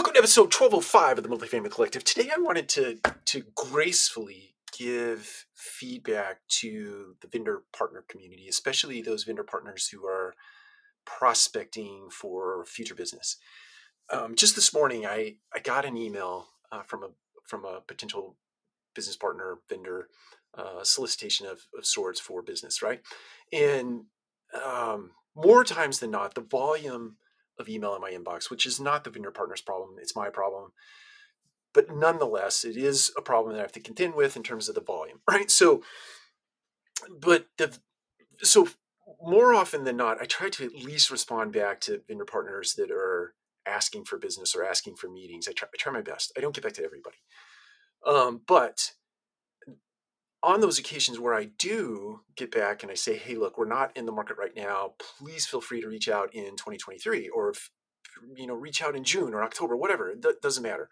Welcome to episode 1205 of the Multifamily Collective. Today I wanted to, to gracefully give feedback to the vendor partner community, especially those vendor partners who are prospecting for future business. Um, just this morning, I, I got an email uh, from a from a potential business partner vendor uh, solicitation of, of sorts for business, right? And um, more times than not, the volume of email in my inbox, which is not the vendor partner's problem, it's my problem. But nonetheless, it is a problem that I have to contend with in terms of the volume, right? So, but the so more often than not, I try to at least respond back to vendor partners that are asking for business or asking for meetings. I try, I try my best. I don't get back to everybody, um, but on those occasions where I do get back and I say, hey, look, we're not in the market right now. Please feel free to reach out in 2023 or, you know, reach out in June or October, whatever. It doesn't matter.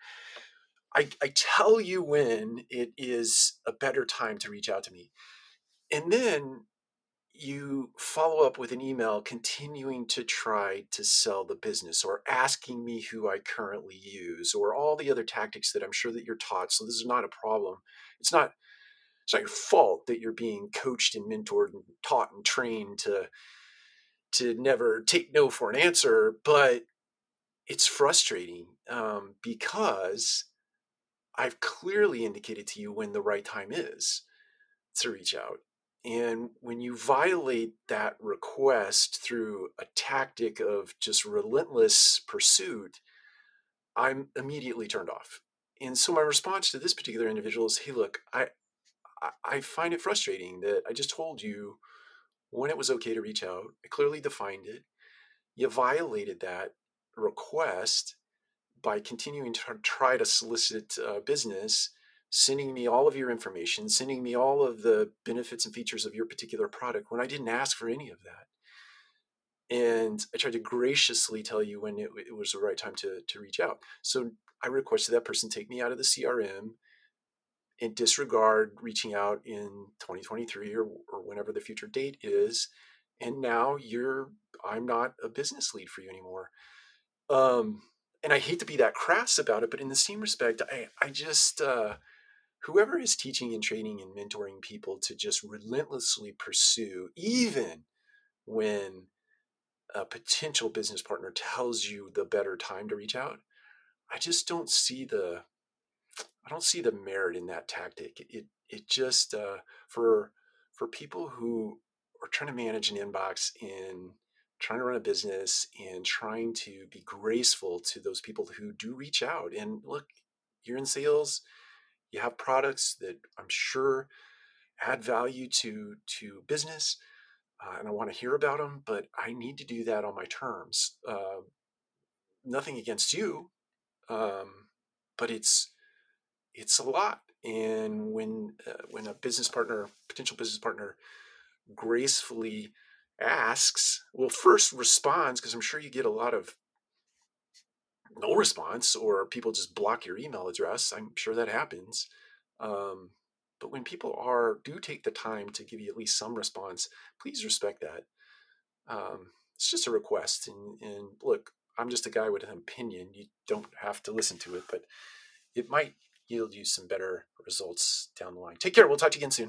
I, I tell you when it is a better time to reach out to me. And then you follow up with an email continuing to try to sell the business or asking me who I currently use or all the other tactics that I'm sure that you're taught. So this is not a problem. It's not it's not your fault that you're being coached and mentored and taught and trained to to never take no for an answer but it's frustrating um, because i've clearly indicated to you when the right time is to reach out. And when you violate that request through a tactic of just relentless pursuit i'm immediately turned off. And so my response to this particular individual is hey look i I find it frustrating that I just told you when it was okay to reach out. I clearly defined it. You violated that request by continuing to try to solicit uh, business, sending me all of your information, sending me all of the benefits and features of your particular product when I didn't ask for any of that. And I tried to graciously tell you when it, it was the right time to, to reach out. So I requested that person take me out of the CRM and disregard reaching out in 2023 or, or whenever the future date is and now you're i'm not a business lead for you anymore. Um, and i hate to be that crass about it but in the same respect i, I just uh, whoever is teaching and training and mentoring people to just relentlessly pursue even when a potential business partner tells you the better time to reach out i just don't see the I don't see the merit in that tactic. It it just uh, for for people who are trying to manage an inbox in trying to run a business and trying to be graceful to those people who do reach out. And look, you're in sales, you have products that I'm sure add value to to business, uh, and I want to hear about them. But I need to do that on my terms. Uh, nothing against you, um, but it's it's a lot. And when uh, when a business partner, potential business partner, gracefully asks, well, first responds because I'm sure you get a lot of no response or people just block your email address. I'm sure that happens. Um, but when people are do take the time to give you at least some response, please respect that. Um, it's just a request, and, and look, I'm just a guy with an opinion. You don't have to listen to it, but it might yield you some better results down the line. Take care. We'll talk to you again soon.